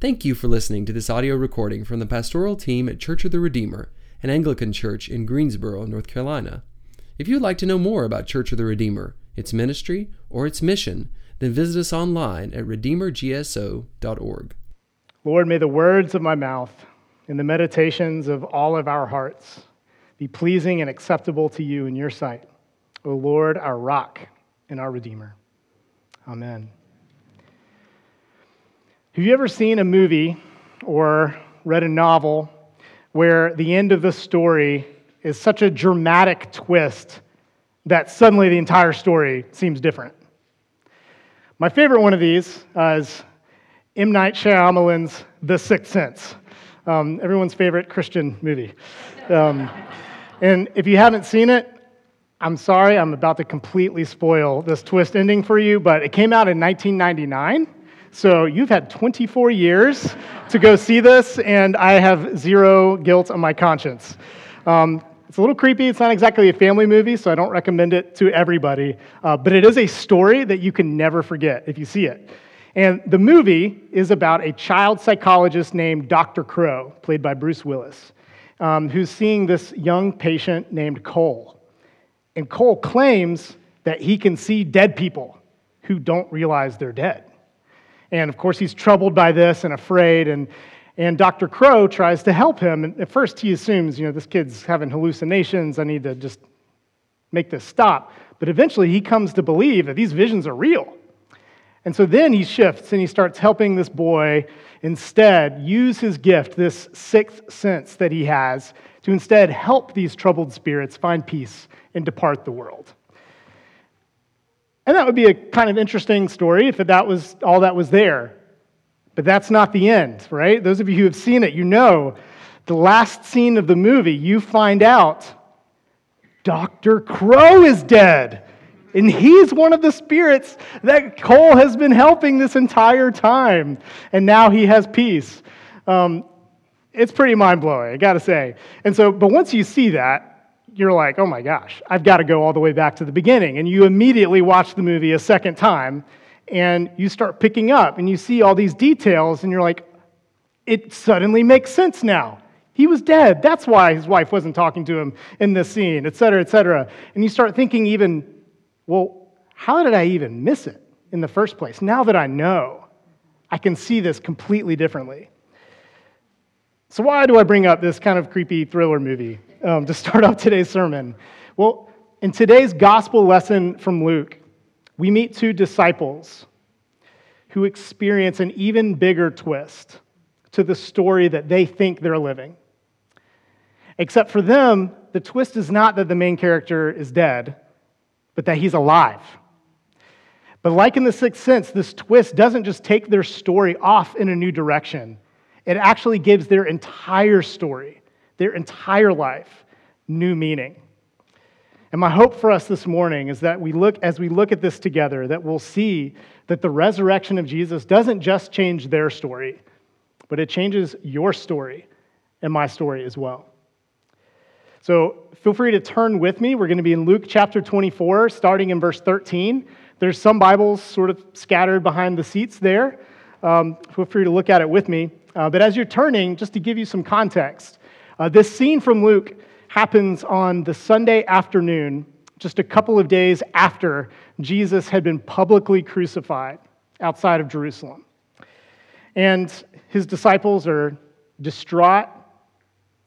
Thank you for listening to this audio recording from the pastoral team at Church of the Redeemer, an Anglican church in Greensboro, North Carolina. If you'd like to know more about Church of the Redeemer, its ministry, or its mission, then visit us online at redeemergso.org. Lord, may the words of my mouth and the meditations of all of our hearts be pleasing and acceptable to you in your sight, O Lord, our rock and our Redeemer. Amen. Have you ever seen a movie or read a novel where the end of the story is such a dramatic twist that suddenly the entire story seems different? My favorite one of these uh, is M. Night Shyamalan's The Sixth Sense, um, everyone's favorite Christian movie. Um, and if you haven't seen it, I'm sorry, I'm about to completely spoil this twist ending for you, but it came out in 1999. So you've had 24 years to go see this, and I have zero guilt on my conscience. Um, it's a little creepy. It's not exactly a family movie, so I don't recommend it to everybody. Uh, but it is a story that you can never forget if you see it. And the movie is about a child psychologist named Dr. Crowe, played by Bruce Willis, um, who's seeing this young patient named Cole. And Cole claims that he can see dead people who don't realize they're dead. And of course, he's troubled by this and afraid. And, and Dr. Crowe tries to help him. And at first, he assumes, you know, this kid's having hallucinations. I need to just make this stop. But eventually, he comes to believe that these visions are real. And so then he shifts and he starts helping this boy instead use his gift, this sixth sense that he has, to instead help these troubled spirits find peace and depart the world. And that would be a kind of interesting story if that was all that was there. But that's not the end, right? Those of you who have seen it, you know the last scene of the movie, you find out Dr. Crowe is dead. And he's one of the spirits that Cole has been helping this entire time. And now he has peace. Um, it's pretty mind blowing, I gotta say. And so, but once you see that, you're like, oh my gosh, I've got to go all the way back to the beginning. And you immediately watch the movie a second time and you start picking up and you see all these details and you're like, it suddenly makes sense now. He was dead. That's why his wife wasn't talking to him in this scene, et cetera, et cetera. And you start thinking, even, well, how did I even miss it in the first place? Now that I know, I can see this completely differently. So, why do I bring up this kind of creepy thriller movie? Um, to start off today's sermon? Well, in today's gospel lesson from Luke, we meet two disciples who experience an even bigger twist to the story that they think they're living. Except for them, the twist is not that the main character is dead, but that he's alive. But like in the sixth sense, this twist doesn't just take their story off in a new direction, it actually gives their entire story their entire life new meaning. And my hope for us this morning is that we look, as we look at this together, that we'll see that the resurrection of Jesus doesn't just change their story, but it changes your story and my story as well. So feel free to turn with me. We're going to be in Luke chapter 24, starting in verse 13. There's some Bibles sort of scattered behind the seats there. Um, feel free to look at it with me. Uh, but as you're turning, just to give you some context, uh, this scene from Luke happens on the Sunday afternoon, just a couple of days after Jesus had been publicly crucified outside of Jerusalem. And his disciples are distraught.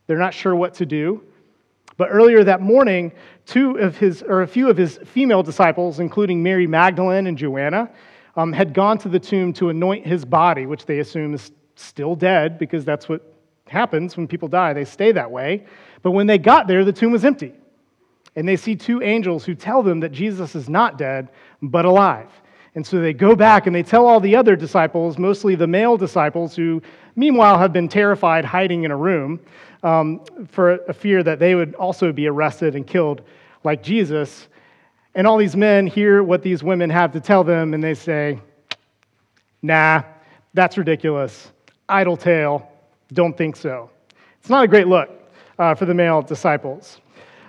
They're not sure what to do. But earlier that morning, two of his, or a few of his female disciples, including Mary Magdalene and Joanna, um, had gone to the tomb to anoint his body, which they assume is still dead because that's what happens when people die. They stay that way. But when they got there, the tomb was empty. And they see two angels who tell them that Jesus is not dead, but alive. And so they go back and they tell all the other disciples, mostly the male disciples, who meanwhile have been terrified hiding in a room um, for a fear that they would also be arrested and killed like Jesus. And all these men hear what these women have to tell them and they say, Nah, that's ridiculous. Idle tale. Don't think so. It's not a great look uh, for the male disciples.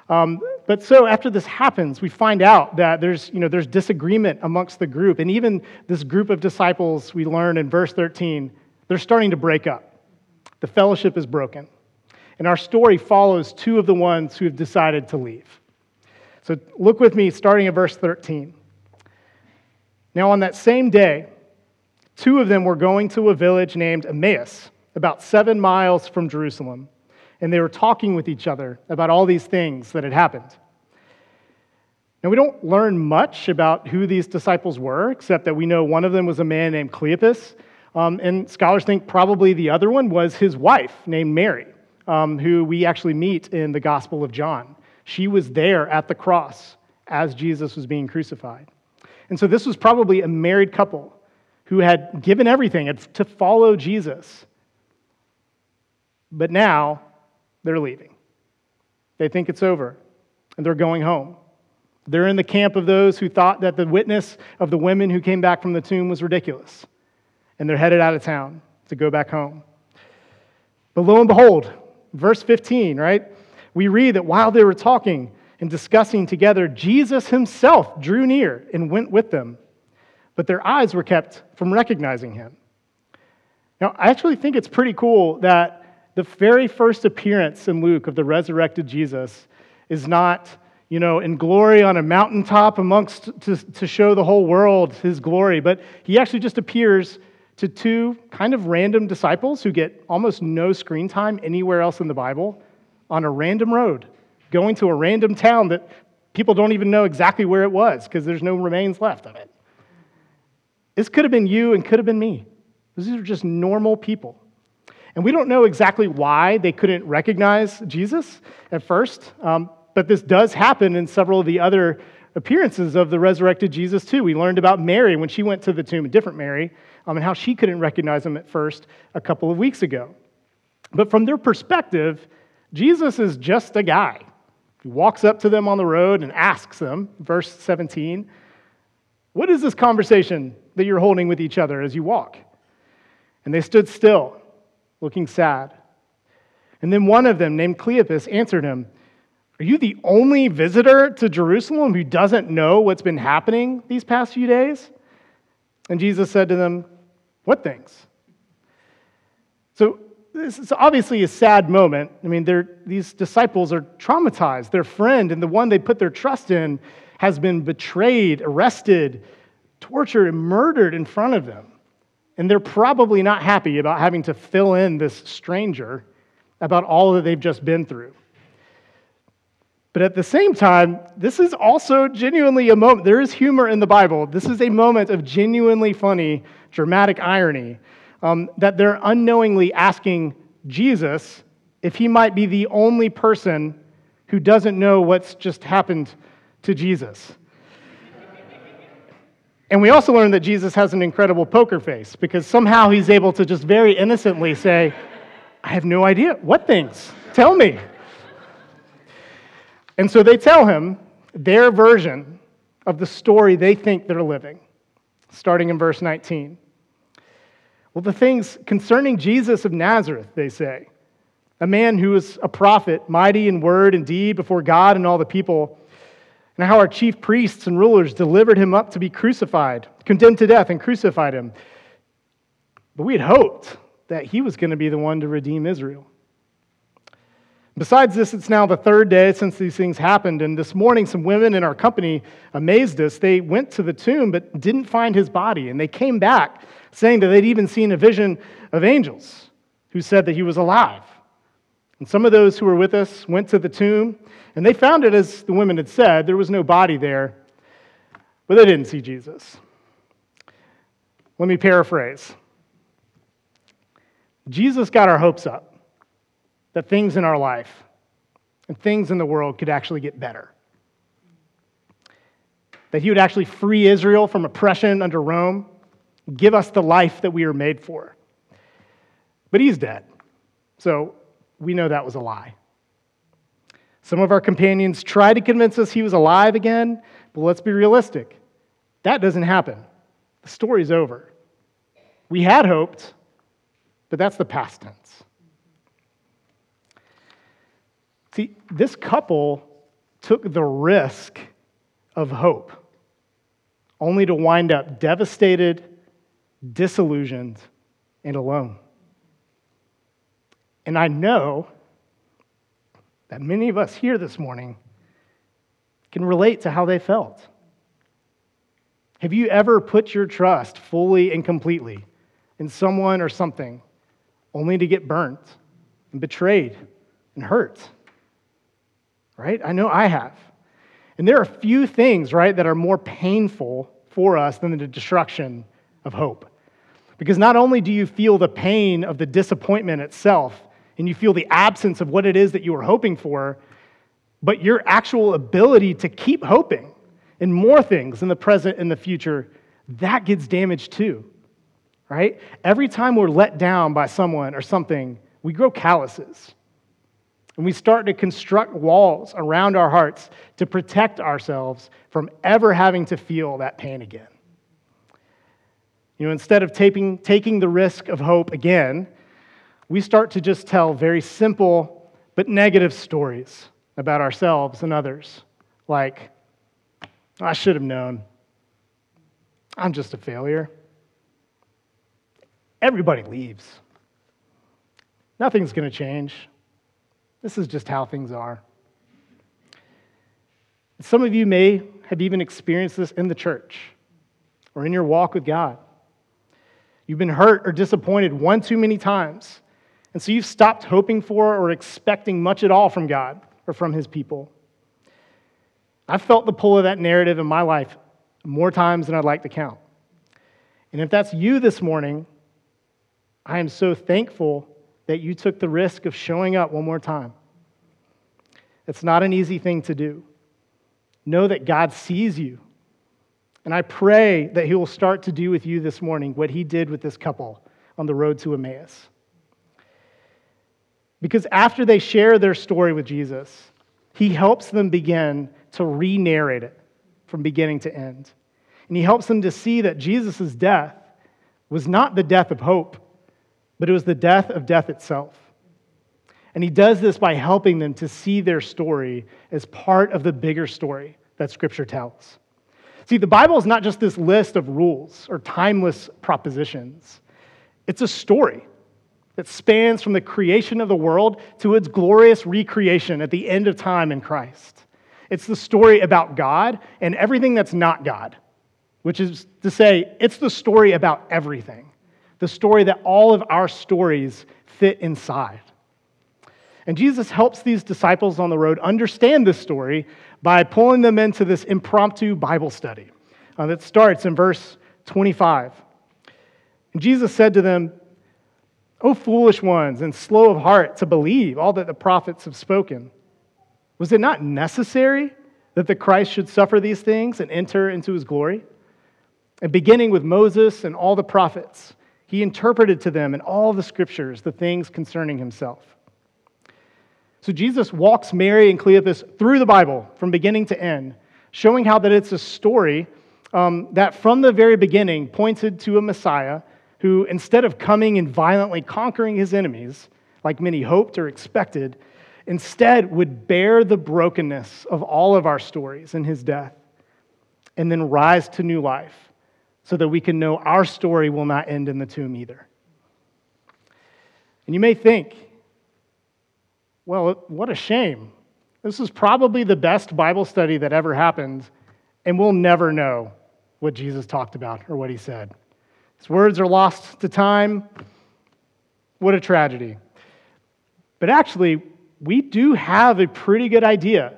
Um, but so after this happens, we find out that there's, you know, there's disagreement amongst the group. And even this group of disciples, we learn in verse 13, They're starting to break up. The fellowship is broken. And our story follows two of the ones who have decided to leave. So look with me, starting at verse 13. Now, on that same day, two of them were going to a village named Emmaus, about seven miles from Jerusalem, and they were talking with each other about all these things that had happened. Now, we don't learn much about who these disciples were, except that we know one of them was a man named Cleopas, um, and scholars think probably the other one was his wife named Mary, um, who we actually meet in the Gospel of John. She was there at the cross as Jesus was being crucified. And so this was probably a married couple who had given everything to follow Jesus. But now they're leaving. They think it's over and they're going home. They're in the camp of those who thought that the witness of the women who came back from the tomb was ridiculous. And they're headed out of town to go back home. But lo and behold, verse 15, right? We read that while they were talking, and discussing together, Jesus himself drew near and went with them, but their eyes were kept from recognizing him. Now, I actually think it's pretty cool that the very first appearance in Luke of the resurrected Jesus is not, you know, in glory on a mountaintop amongst to, to show the whole world his glory, but he actually just appears to two kind of random disciples who get almost no screen time anywhere else in the Bible on a random road going to a random town that people don't even know exactly where it was because there's no remains left of it. This could have been you and could have been me. These are just normal people. And we don't know exactly why they couldn't recognize Jesus at first, um, but this does happen in several of the other appearances of the resurrected Jesus, too. We learned about Mary when she went to the tomb, a different Mary, um, and how she couldn't recognize him at first a couple of weeks ago. But from their perspective, Jesus is just a guy. He walks up to them on the road and asks them, verse 17, What is this conversation that you're holding with each other as you walk? And they stood still, looking sad. And then one of them, named Cleopas, answered him, Are you the only visitor to Jerusalem who doesn't know what's been happening these past few days? And Jesus said to them, What things? So this is obviously a sad moment. I mean, these disciples are traumatized. Their friend and the one they put their trust in has been betrayed, arrested, tortured, and murdered in front of them. And they're probably not happy about having to fill in this stranger about all that they've just been through. But at the same time, this is also genuinely a moment. There is humor in the Bible. This is a moment of genuinely funny, dramatic irony um, that they're unknowingly asking Jesus if he might be the only person who doesn't know what's just happened to Jesus. And we also learn that Jesus has an incredible poker face because somehow he's able to just very innocently say, I have no idea. What things? Tell me. And so they tell him their version of the story they think they're living, starting in verse 19. Well, the things concerning Jesus of Nazareth, they say, a man who was a prophet, mighty in word and deed before God and all the people, and how our chief priests and rulers delivered him up to be crucified, condemned to death, and crucified him. But we had hoped that he was going to be the one to redeem Israel. Besides this, it's now the third day since these things happened, and this morning some women in our company amazed us. They went to the tomb but didn't find his body, and they came back saying that they'd even seen a vision of angels who said that he was alive. And some of those who were with us went to the tomb, and they found it as the women had said. There was no body there, but they didn't see Jesus. Let me paraphrase Jesus got our hopes up that things in our life and things in the world could actually get better. That he would actually free Israel from oppression under Rome give us the life that we are made for. But he's dead. So we know that was a lie. Some of our companions tried to convince us he was alive again, but let's be realistic. That doesn't happen. The story's over. We had hoped, but that's the past tense. See, this couple took the risk of hope only to wind up devastated disillusioned, and alone. And I know that many of us here this morning can relate to how they felt. Have you ever put your trust fully and completely in someone or something only to get burnt and betrayed and hurt? Right? I know I have. And there are few things, right, that are more painful for us than the destruction of hope. Because not only do you feel the pain of the disappointment itself, and you feel the absence of what it is that you were hoping for, but your actual ability to keep hoping in more things in the present and the future, that gets damaged too, right? Every time we're let down by someone or something, we grow calluses. And we start to construct walls around our hearts to protect ourselves from ever having to feel that pain again. You know, instead of taking, taking the risk of hope again, we start to just tell very simple but negative stories about ourselves and others. Like, I should have known. I'm just a failure. Everybody leaves. Nothing's going to change. This is just how things are. Some of you may have even experienced this in the church or in your walk with God. You've been hurt or disappointed one too many times, and so you've stopped hoping for or expecting much at all from God or from His people. I've felt the pull of that narrative in my life more times than I'd like to count. And if that's you this morning, I am so thankful that you took the risk of showing up one more time. It's not an easy thing to do. Know that God sees you. And I pray that He will start to do with you this morning what He did with this couple on the road to Emmaus. Because after they share their story with Jesus, He helps them begin to re narrate it from beginning to end. And He helps them to see that Jesus' death was not the death of hope, but it was the death of death itself. And he does this by helping them to see their story as part of the bigger story that Scripture tells. See, the Bible is not just this list of rules or timeless propositions, it's a story that spans from the creation of the world to its glorious recreation at the end of time in Christ. It's the story about God and everything that's not God, which is to say, it's the story about everything, the story that all of our stories fit inside. And Jesus helps these disciples on the road understand this story by pulling them into this impromptu Bible study uh, that starts in verse 25. And Jesus said to them, O foolish ones and slow of heart to believe all that the prophets have spoken. Was it not necessary that the Christ should suffer these things and enter into his glory? And beginning with Moses and all the prophets, he interpreted to them in all the scriptures the things concerning himself. So Jesus walks Mary and Cleopas through the Bible from beginning to end, showing how that it's a story um, that from the very beginning pointed to a Messiah who, instead of coming and violently conquering his enemies, like many hoped or expected, instead would bear the brokenness of all of our stories in his death and then rise to new life so that we can know our story will not end in the tomb either. And you may think, well, what a shame. This is probably the best Bible study that ever happened, and we'll never know what Jesus talked about or what he said. His words are lost to time. What a tragedy. But actually, we do have a pretty good idea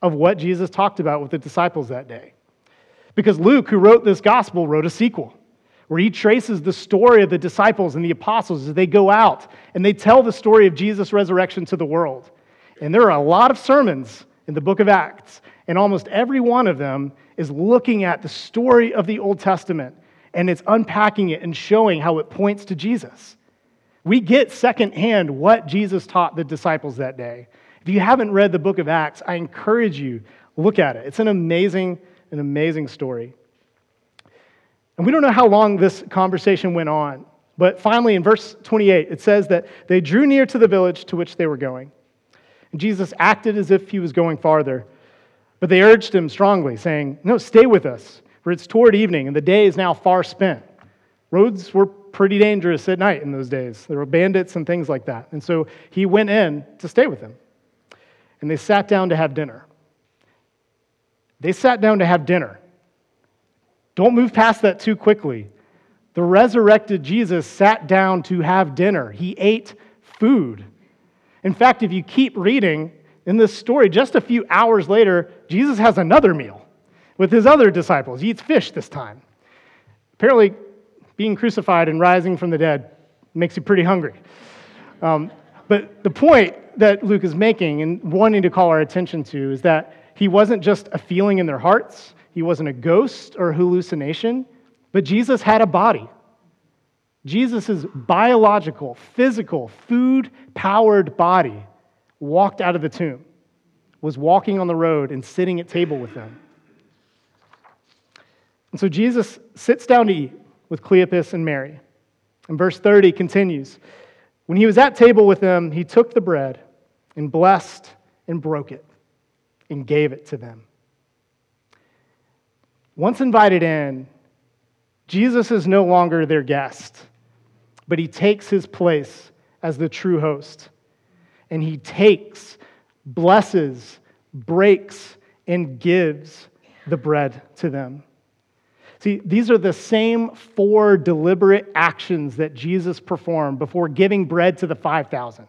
of what Jesus talked about with the disciples that day. Because Luke, who wrote this gospel, wrote a sequel where he traces the story of the disciples and the apostles as they go out and they tell the story of Jesus' resurrection to the world. And there are a lot of sermons in the book of Acts, and almost every one of them is looking at the story of the Old Testament and it's unpacking it and showing how it points to Jesus. We get secondhand what Jesus taught the disciples that day. If you haven't read the book of Acts, I encourage you look at it. It's an amazing, an amazing story. And we don't know how long this conversation went on, but finally in verse 28, it says that they drew near to the village to which they were going. And Jesus acted as if he was going farther, but they urged him strongly, saying, No, stay with us, for it's toward evening, and the day is now far spent. Roads were pretty dangerous at night in those days. There were bandits and things like that. And so he went in to stay with them. And they sat down to have dinner. They sat down to have dinner. Don't move past that too quickly. The resurrected Jesus sat down to have dinner. He ate food. In fact, if you keep reading in this story, just a few hours later, Jesus has another meal with his other disciples. He eats fish this time. Apparently, being crucified and rising from the dead makes you pretty hungry. Um, but the point that Luke is making and wanting to call our attention to is that he wasn't just a feeling in their hearts, he wasn't a ghost or a hallucination, but Jesus had a body. Jesus' biological, physical, food powered body walked out of the tomb, was walking on the road and sitting at table with them. And so Jesus sits down to eat with Cleopas and Mary. And verse 30 continues When he was at table with them, he took the bread and blessed and broke it and gave it to them. Once invited in, Jesus is no longer their guest, but he takes his place as the true host. And he takes, blesses, breaks, and gives the bread to them. See, these are the same four deliberate actions that Jesus performed before giving bread to the 5,000.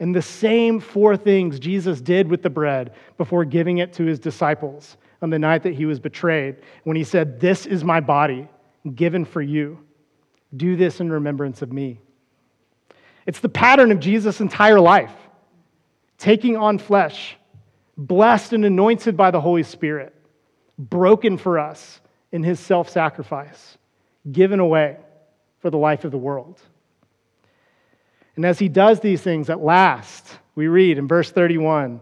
And the same four things Jesus did with the bread before giving it to his disciples on the night that he was betrayed, when he said, This is my body given for you. Do this in remembrance of me. It's the pattern of Jesus' entire life taking on flesh, blessed and anointed by the Holy Spirit, broken for us in his self sacrifice, given away for the life of the world. And as he does these things, at last, we read in verse 31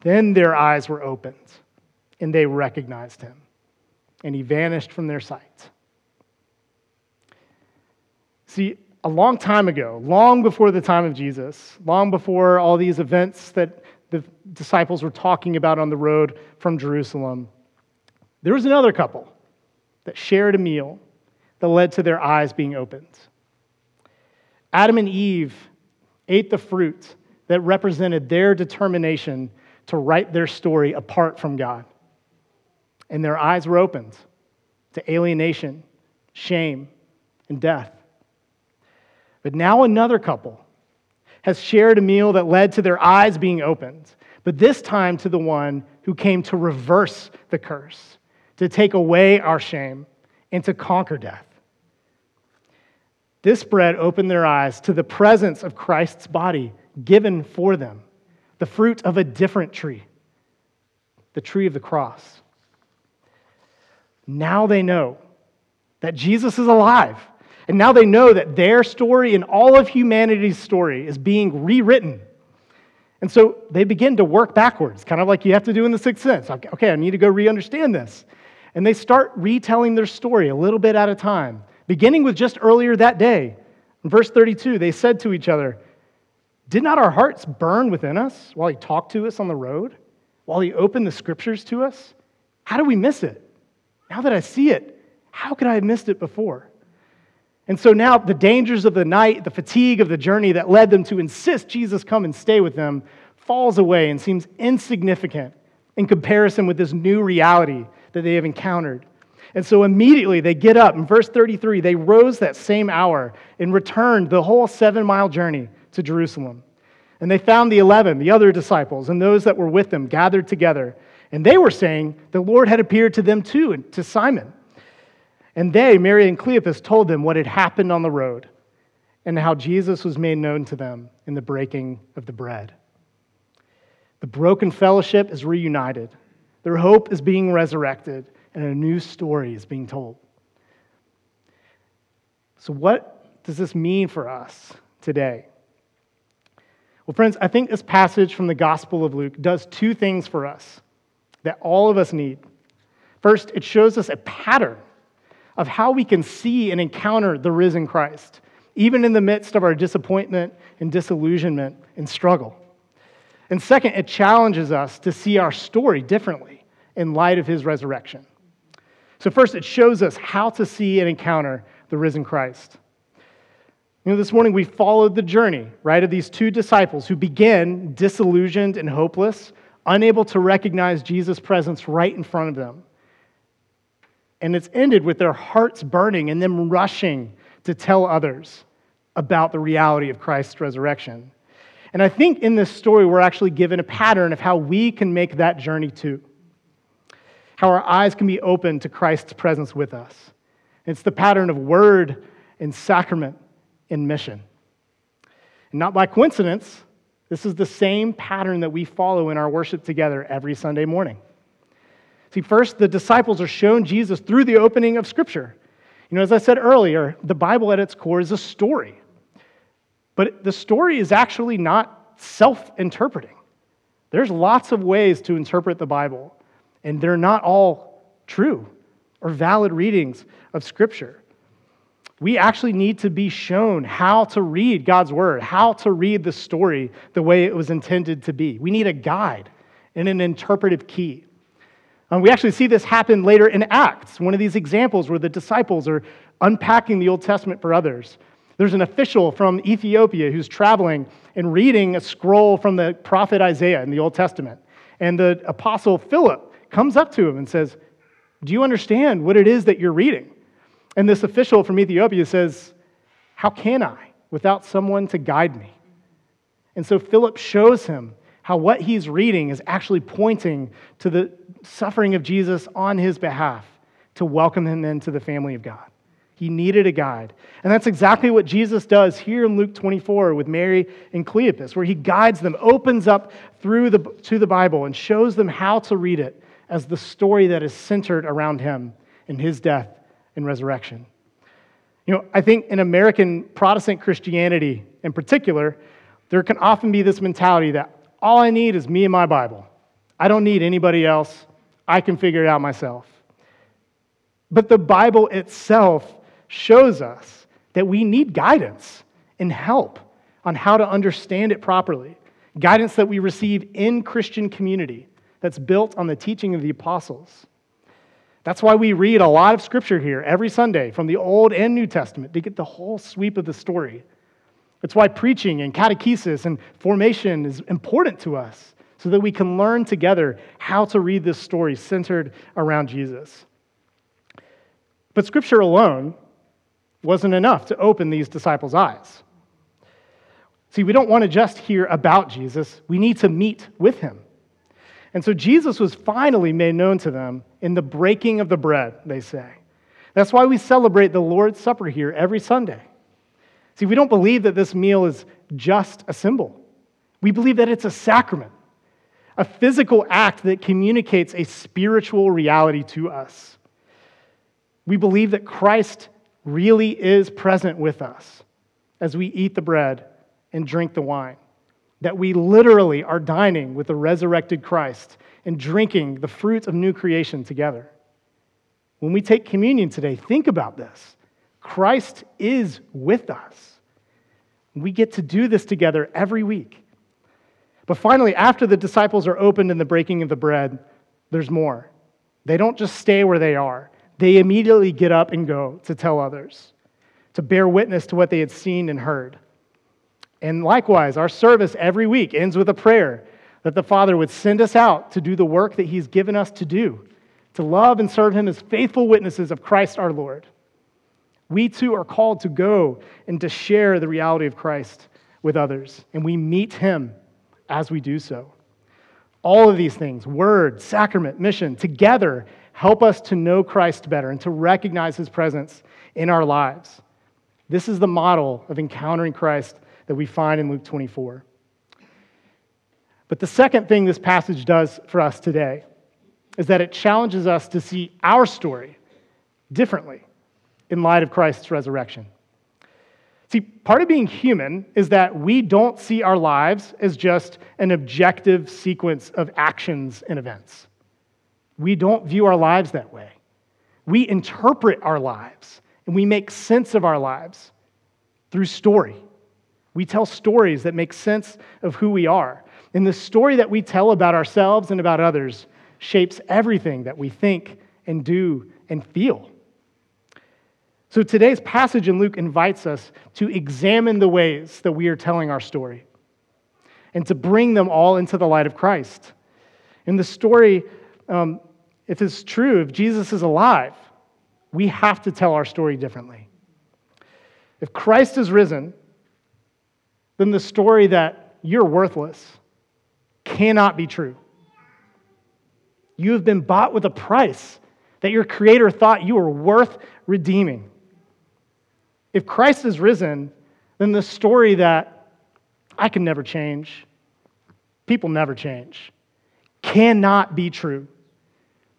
then their eyes were opened and they recognized him, and he vanished from their sight. See, a long time ago, long before the time of Jesus, long before all these events that the disciples were talking about on the road from Jerusalem, there was another couple that shared a meal that led to their eyes being opened. Adam and Eve ate the fruit that represented their determination to write their story apart from God. And their eyes were opened to alienation, shame, and death. But now another couple has shared a meal that led to their eyes being opened, but this time to the one who came to reverse the curse to take away our shame, and to conquer death. This bread opened their eyes to the presence of Christ's body given for them, the fruit of a different tree, the tree of the cross. Now they know that Jesus is alive. And now they know that their story and all of humanity's story is being rewritten. And so they begin to work backwards, kind of like you have to do in the sixth sense. Okay, I need to go re understand this. And they start retelling their story a little bit at a time, beginning with just earlier that day. In verse 32, they said to each other, Did not our hearts burn within us while he talked to us on the road, while he opened the scriptures to us? How did we miss it? Now that I see it, how could I have missed it before? And so now the dangers of the night, the fatigue of the journey that led them to insist Jesus come and stay with them falls away and seems insignificant in comparison with this new reality that they have encountered. And so immediately they get up. In verse 33, they rose that same hour and returned the whole seven mile journey to Jerusalem. And they found the 11, the other disciples, and those that were with them gathered together. And they were saying the Lord had appeared to them too, to Simon. And they, Mary and Cleopas, told them what had happened on the road and how Jesus was made known to them in the breaking of the bread. The broken fellowship is reunited. Their hope is being resurrected, and a new story is being told. So, what does this mean for us today? Well, friends, I think this passage from the Gospel of Luke does two things for us that all of us need. First, it shows us a pattern of how we can see and encounter the risen Christ, even in the midst of our disappointment and disillusionment and struggle. And second, it challenges us to see our story differently in light of his resurrection. So, first, it shows us how to see and encounter the risen Christ. You know, this morning we followed the journey, right, of these two disciples who begin disillusioned and hopeless, unable to recognize Jesus' presence right in front of them. And it's ended with their hearts burning and them rushing to tell others about the reality of Christ's resurrection. And I think in this story, we're actually given a pattern of how we can make that journey too. How our eyes can be open to Christ's presence with us. It's the pattern of word and sacrament and mission. And not by coincidence, this is the same pattern that we follow in our worship together every Sunday morning. See, first, the disciples are shown Jesus through the opening of Scripture. You know, as I said earlier, the Bible at its core is a story. But the story is actually not self interpreting. There's lots of ways to interpret the Bible, and they're not all true or valid readings of Scripture. We actually need to be shown how to read God's Word, how to read the story the way it was intended to be. We need a guide and an interpretive key. Um, we actually see this happen later in Acts, one of these examples where the disciples are unpacking the Old Testament for others. There's an official from Ethiopia who's traveling and reading a scroll from the prophet Isaiah in the Old Testament. And the apostle Philip comes up to him and says, Do you understand what it is that you're reading? And this official from Ethiopia says, How can I without someone to guide me? And so Philip shows him how what he's reading is actually pointing to the suffering of Jesus on his behalf to welcome him into the family of God. He needed a guide. And that's exactly what Jesus does here in Luke 24 with Mary and Cleopas, where he guides them, opens up through the, to the Bible, and shows them how to read it as the story that is centered around him and his death and resurrection. You know, I think in American Protestant Christianity in particular, there can often be this mentality that all I need is me and my Bible. I don't need anybody else. I can figure it out myself. But the Bible itself shows us that we need guidance and help on how to understand it properly. Guidance that we receive in Christian community that's built on the teaching of the apostles. That's why we read a lot of scripture here every Sunday from the Old and New Testament to get the whole sweep of the story. It's why preaching and catechesis and formation is important to us so that we can learn together how to read this story centered around Jesus. But scripture alone wasn't enough to open these disciples' eyes. See, we don't want to just hear about Jesus, we need to meet with him. And so Jesus was finally made known to them in the breaking of the bread, they say. That's why we celebrate the Lord's Supper here every Sunday. See, we don't believe that this meal is just a symbol. We believe that it's a sacrament, a physical act that communicates a spiritual reality to us. We believe that Christ really is present with us as we eat the bread and drink the wine. That we literally are dining with the resurrected Christ and drinking the fruit of new creation together. When we take communion today, think about this. Christ is with us. We get to do this together every week. But finally, after the disciples are opened in the breaking of the bread, there's more. They don't just stay where they are, they immediately get up and go to tell others, to bear witness to what they had seen and heard. And likewise, our service every week ends with a prayer that the Father would send us out to do the work that He's given us to do, to love and serve Him as faithful witnesses of Christ our Lord. We too are called to go and to share the reality of Christ with others, and we meet him as we do so. All of these things word, sacrament, mission together help us to know Christ better and to recognize his presence in our lives. This is the model of encountering Christ that we find in Luke 24. But the second thing this passage does for us today is that it challenges us to see our story differently in light of Christ's resurrection. See, part of being human is that we don't see our lives as just an objective sequence of actions and events. We don't view our lives that way. We interpret our lives and we make sense of our lives through story. We tell stories that make sense of who we are. And the story that we tell about ourselves and about others shapes everything that we think and do and feel. So today's passage in Luke invites us to examine the ways that we are telling our story and to bring them all into the light of Christ. In the story, um, if it's true, if Jesus is alive, we have to tell our story differently. If Christ is risen, then the story that you're worthless cannot be true. You have been bought with a price that your Creator thought you were worth redeeming. If Christ is risen, then the story that I can never change, people never change, cannot be true.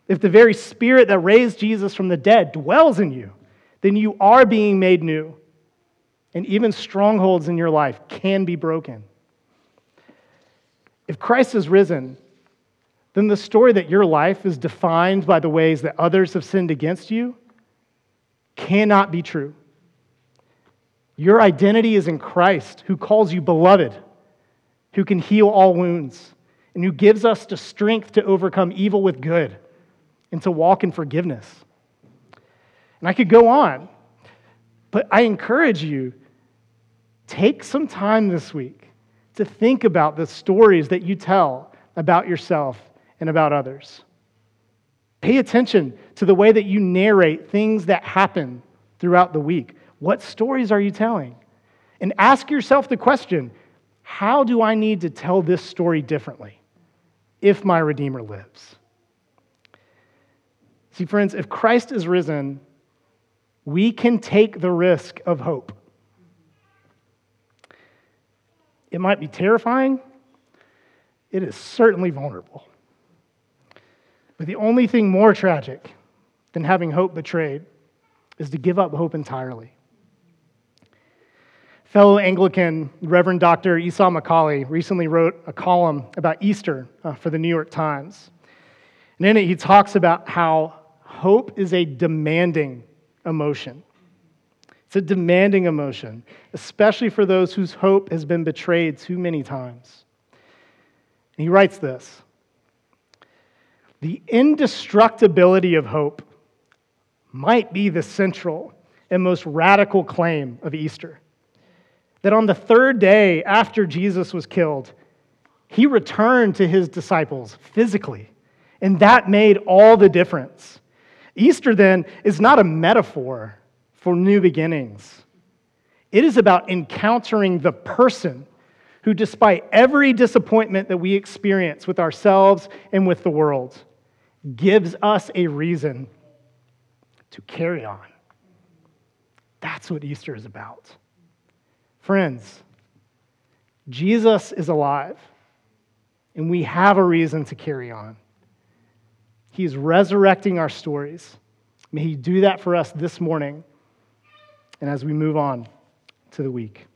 If the very spirit that raised Jesus from the dead dwells in you, then you are being made new. And even strongholds in your life can be broken. If Christ is risen, then the story that your life is defined by the ways that others have sinned against you cannot be true. Your identity is in Christ, who calls you beloved, who can heal all wounds, and who gives us the strength to overcome evil with good and to walk in forgiveness. And I could go on, but I encourage you take some time this week to think about the stories that you tell about yourself and about others. Pay attention to the way that you narrate things that happen throughout the week. What stories are you telling? And ask yourself the question how do I need to tell this story differently if my Redeemer lives? See, friends, if Christ is risen, we can take the risk of hope. It might be terrifying, it is certainly vulnerable. But the only thing more tragic than having hope betrayed is to give up hope entirely. Fellow Anglican Reverend Dr. Esau McCaulley recently wrote a column about Easter uh, for the New York Times. And in it, he talks about how hope is a demanding emotion. It's a demanding emotion, especially for those whose hope has been betrayed too many times. And he writes this The indestructibility of hope might be the central and most radical claim of Easter that on the third day after Jesus was killed, he returned to his disciples physically. And that made all the difference. Easter, then, is not a metaphor for new beginnings, it is about encountering the person who, despite every disappointment that we experience with ourselves and with the world, gives us a reason to carry on. That's what Easter is about. Friends, Jesus is alive, and we have a reason to carry on. He's resurrecting our stories. May He do that for us this morning and as we move on to the week.